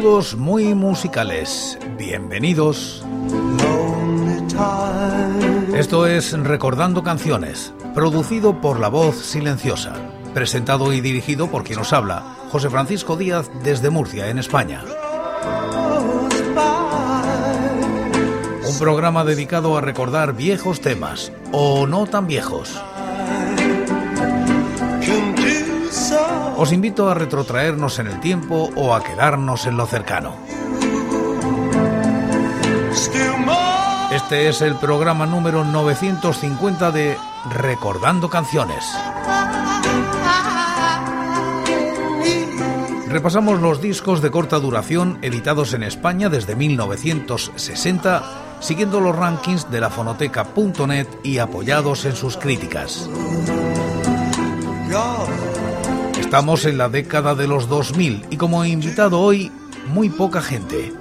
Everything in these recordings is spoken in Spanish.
Muy musicales. Bienvenidos. Esto es Recordando Canciones, producido por La Voz Silenciosa, presentado y dirigido por quien nos habla, José Francisco Díaz desde Murcia, en España. Un programa dedicado a recordar viejos temas, o no tan viejos. Os invito a retrotraernos en el tiempo o a quedarnos en lo cercano. Este es el programa número 950 de Recordando Canciones. Repasamos los discos de corta duración editados en España desde 1960, siguiendo los rankings de la fonoteca.net y apoyados en sus críticas. Estamos en la década de los 2000 y como invitado hoy, muy poca gente.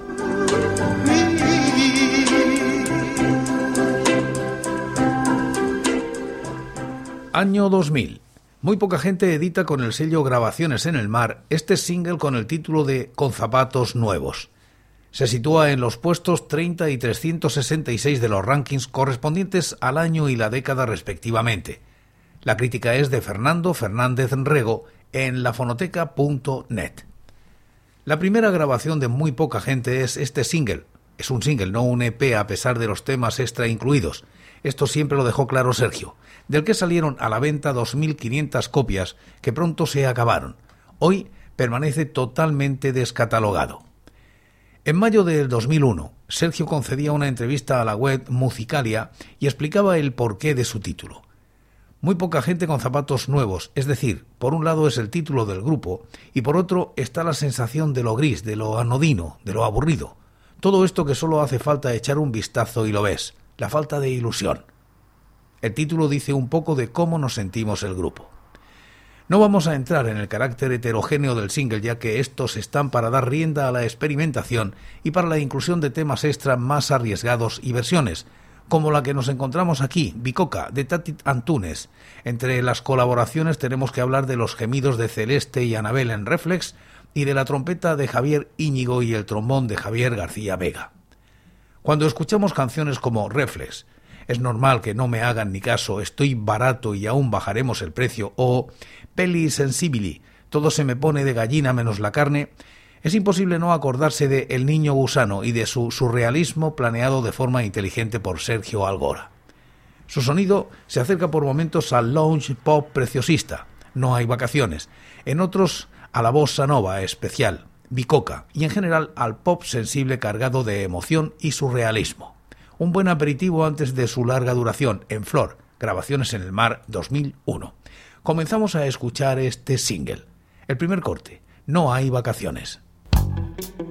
Año 2000. Muy poca gente edita con el sello Grabaciones en el Mar este single con el título de Con zapatos nuevos. Se sitúa en los puestos 30 y 366 de los rankings correspondientes al año y la década respectivamente. La crítica es de Fernando Fernández Rego en lafonoteca.net. La primera grabación de muy poca gente es este single. Es un single, no un EP a pesar de los temas extra incluidos. Esto siempre lo dejó claro Sergio, del que salieron a la venta 2.500 copias que pronto se acabaron. Hoy permanece totalmente descatalogado. En mayo del 2001, Sergio concedía una entrevista a la web Musicalia y explicaba el porqué de su título. Muy poca gente con zapatos nuevos, es decir, por un lado es el título del grupo y por otro está la sensación de lo gris, de lo anodino, de lo aburrido. Todo esto que solo hace falta echar un vistazo y lo ves, la falta de ilusión. El título dice un poco de cómo nos sentimos el grupo. No vamos a entrar en el carácter heterogéneo del single, ya que estos están para dar rienda a la experimentación y para la inclusión de temas extra más arriesgados y versiones, como la que nos encontramos aquí, Bicoca, de Tati Antunes. Entre las colaboraciones tenemos que hablar de los gemidos de Celeste y Anabel en Reflex y de la trompeta de Javier Íñigo y el trombón de Javier García Vega. Cuando escuchamos canciones como Reflex, es normal que no me hagan ni caso, estoy barato y aún bajaremos el precio, o Peli Sensibili, todo se me pone de gallina menos la carne, es imposible no acordarse de El niño gusano y de su surrealismo planeado de forma inteligente por Sergio Algora. Su sonido se acerca por momentos al lounge pop preciosista, no hay vacaciones, en otros a la bossa nova especial, bicoca y en general al pop sensible cargado de emoción y surrealismo. Un buen aperitivo antes de su larga duración en Flor, Grabaciones en el Mar 2001. Comenzamos a escuchar este single. El primer corte, No hay vacaciones. Thank you.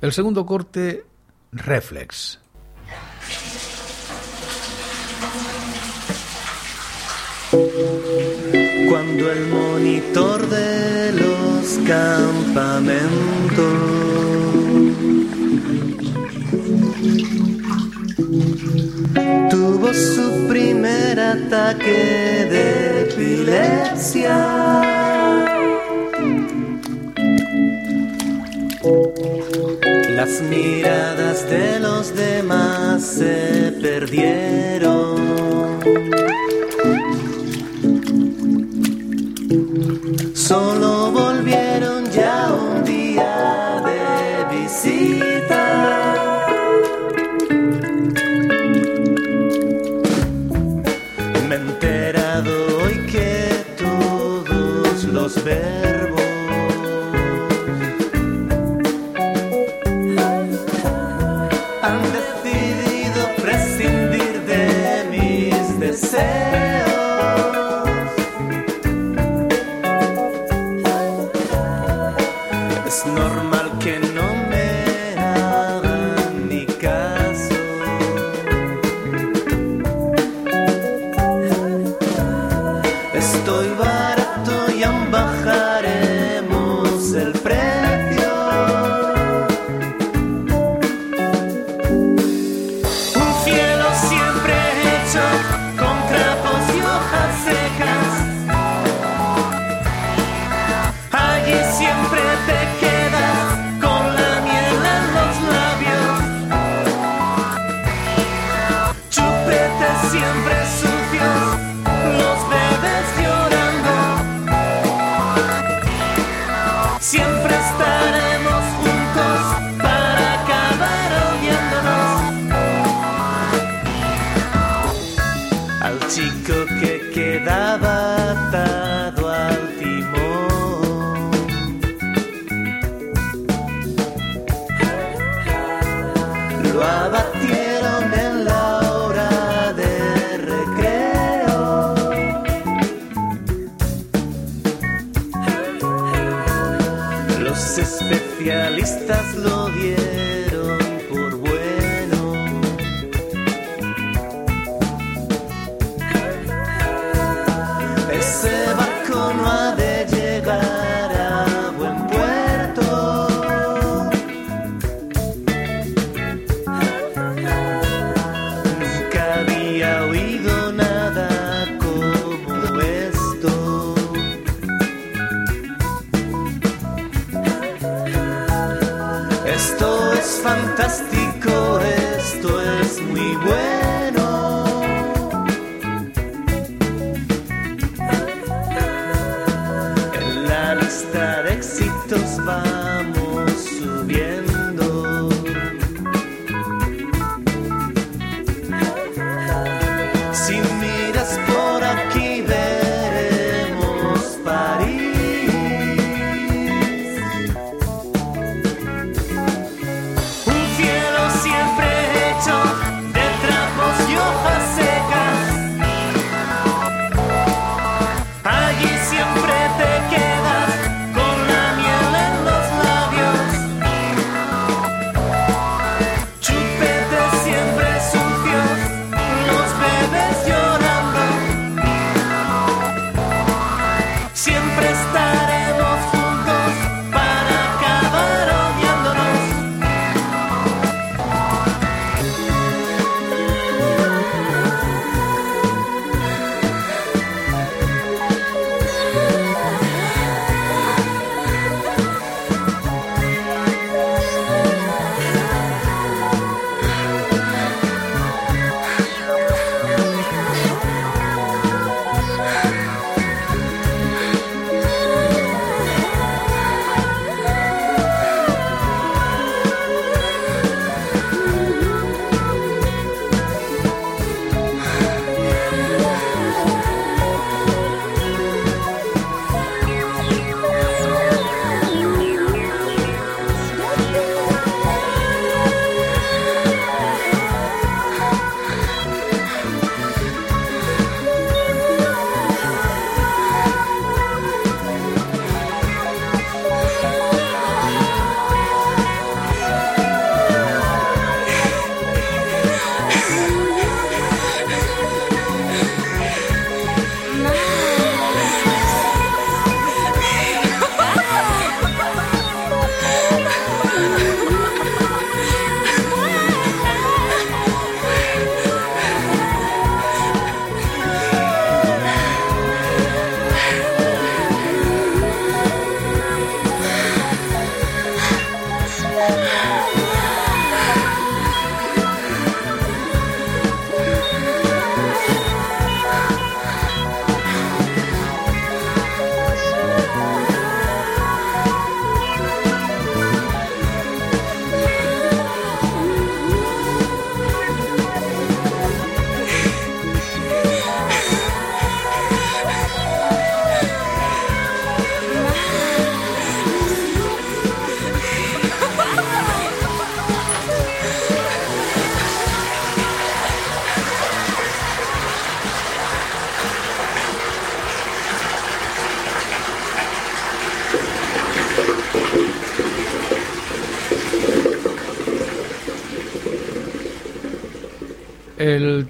El segundo corte, Reflex. Cuando el monitor de los campamentos tuvo su primer ataque de epilepsia. Las miradas de los demás se perdieron. siempre sucios, los bebés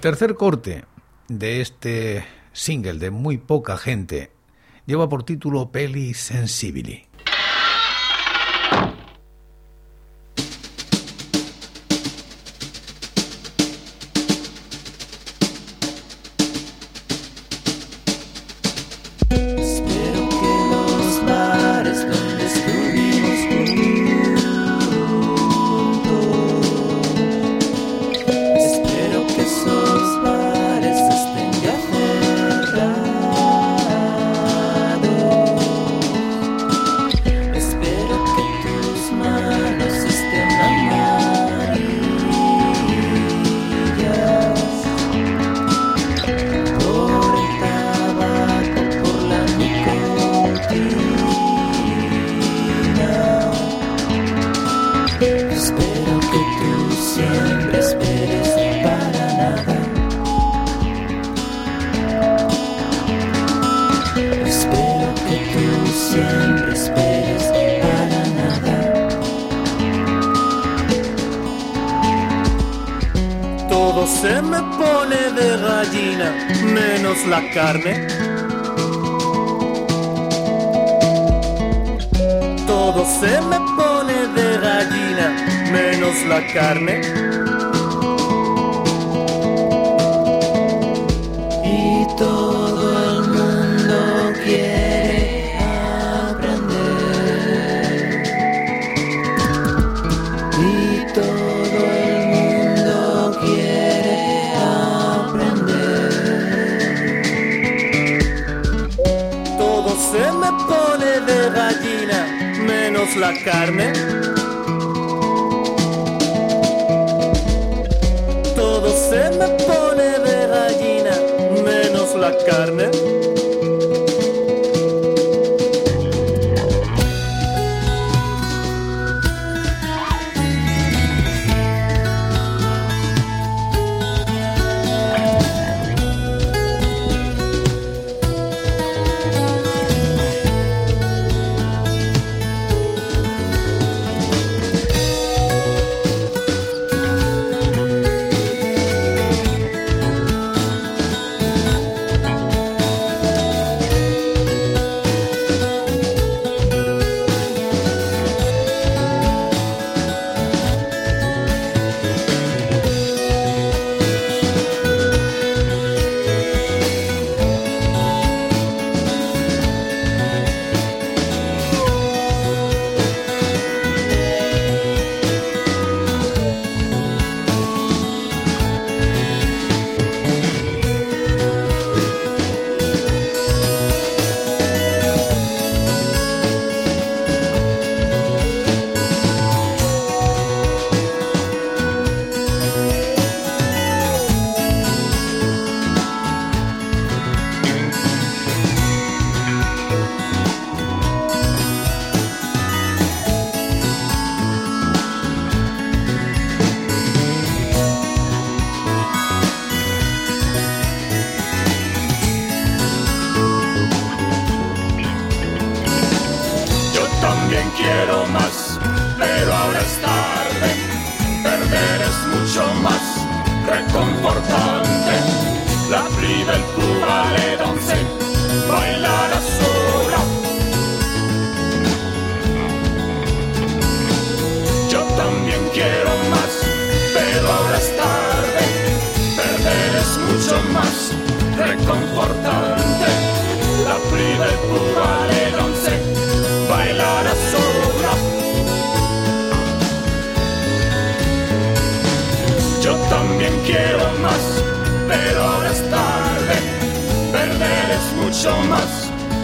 tercer corte de este single de muy poca gente lleva por título Peli Sensibili. Siempre esperes para nada. Todo se me pone de gallina, menos la carne. Todo se me pone de gallina, menos la carne. Y todo menos la carne. Todo se me pone de gallina, menos la carne.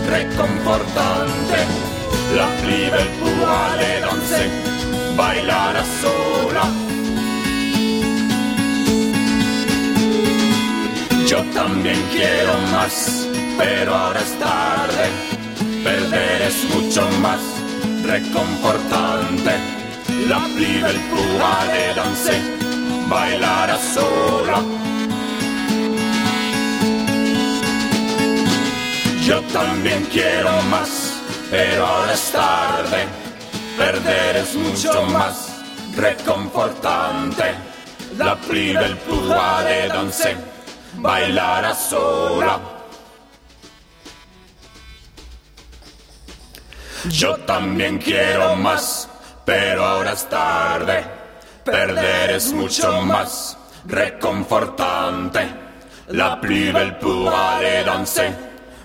Reconfortante. La piba, el púa le danse, bailar a sola. Yo también quiero más, pero ahora es tarde. Perder es mucho más reconfortante. La púa le danse, bailar a sola. Yo también quiero más, pero ahora es tarde. Perder es mucho más reconfortante. la belle pourra aller danser, bailar sola. Yo también quiero más, pero ahora es tarde. Perder es mucho más reconfortante. La belle pourra aller danser,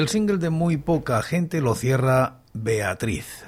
el single de muy poca gente lo cierra Beatriz.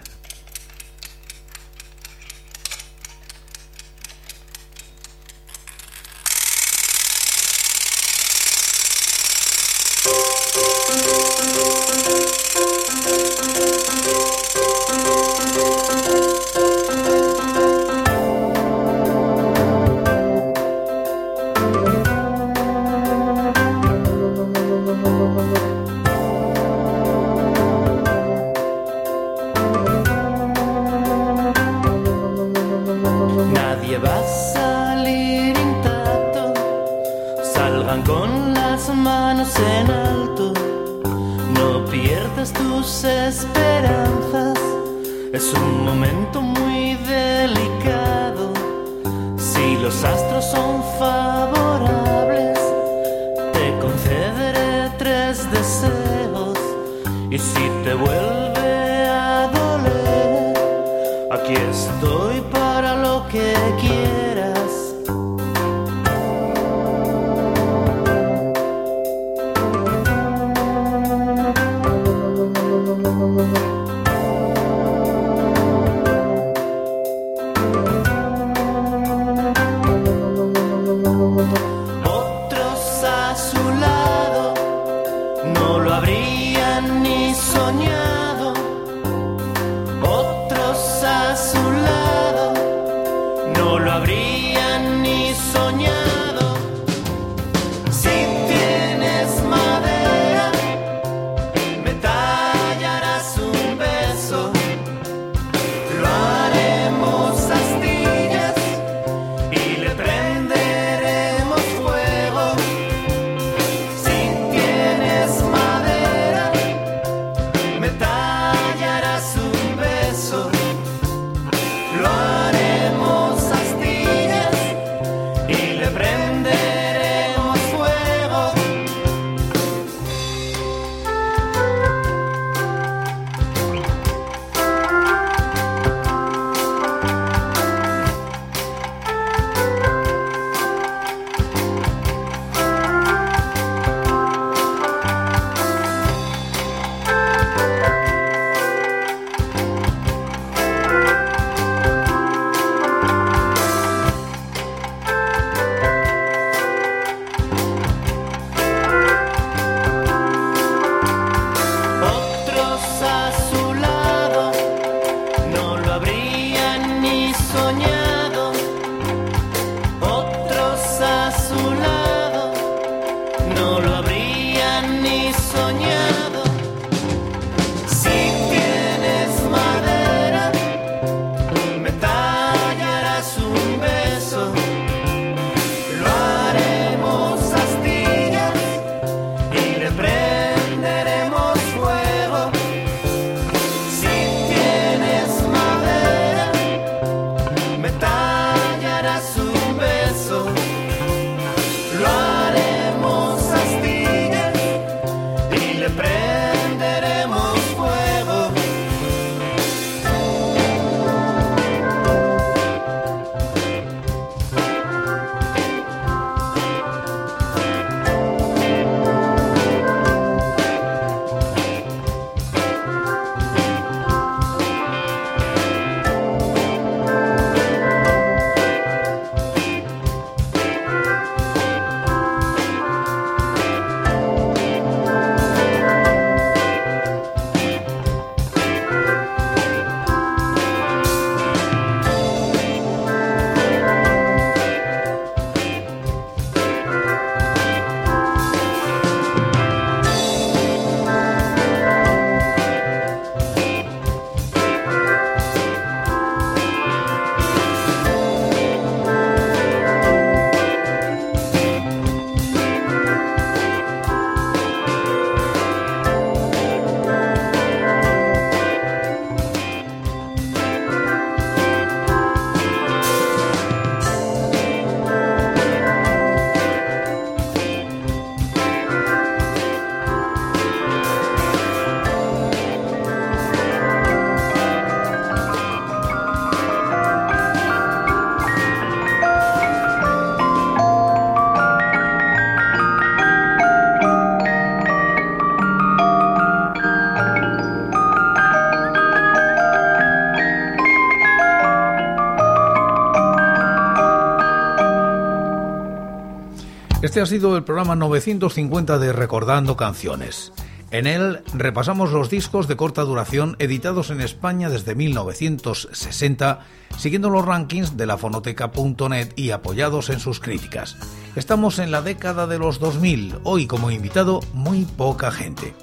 Este ha sido el programa 950 de Recordando Canciones. En él repasamos los discos de corta duración editados en España desde 1960, siguiendo los rankings de la fonoteca.net y apoyados en sus críticas. Estamos en la década de los 2000, hoy como invitado muy poca gente.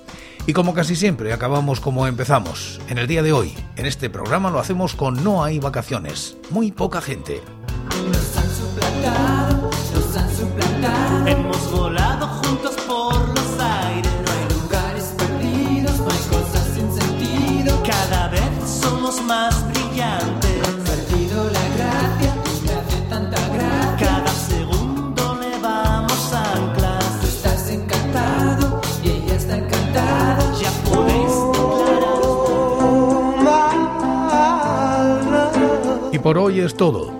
Y como casi siempre acabamos como empezamos, en el día de hoy, en este programa lo hacemos con No hay vacaciones, muy poca gente. Hemos volado juntos por los aires. No hay lugares perdidos, no hay cosas sin sentido. Cada vez somos más brillantes. Perdido la gracia, me hace tanta gracia. Cada segundo le damos anclas. Tú estás encantado y ella está encantada. Ya podéis declarar. Y por hoy es todo.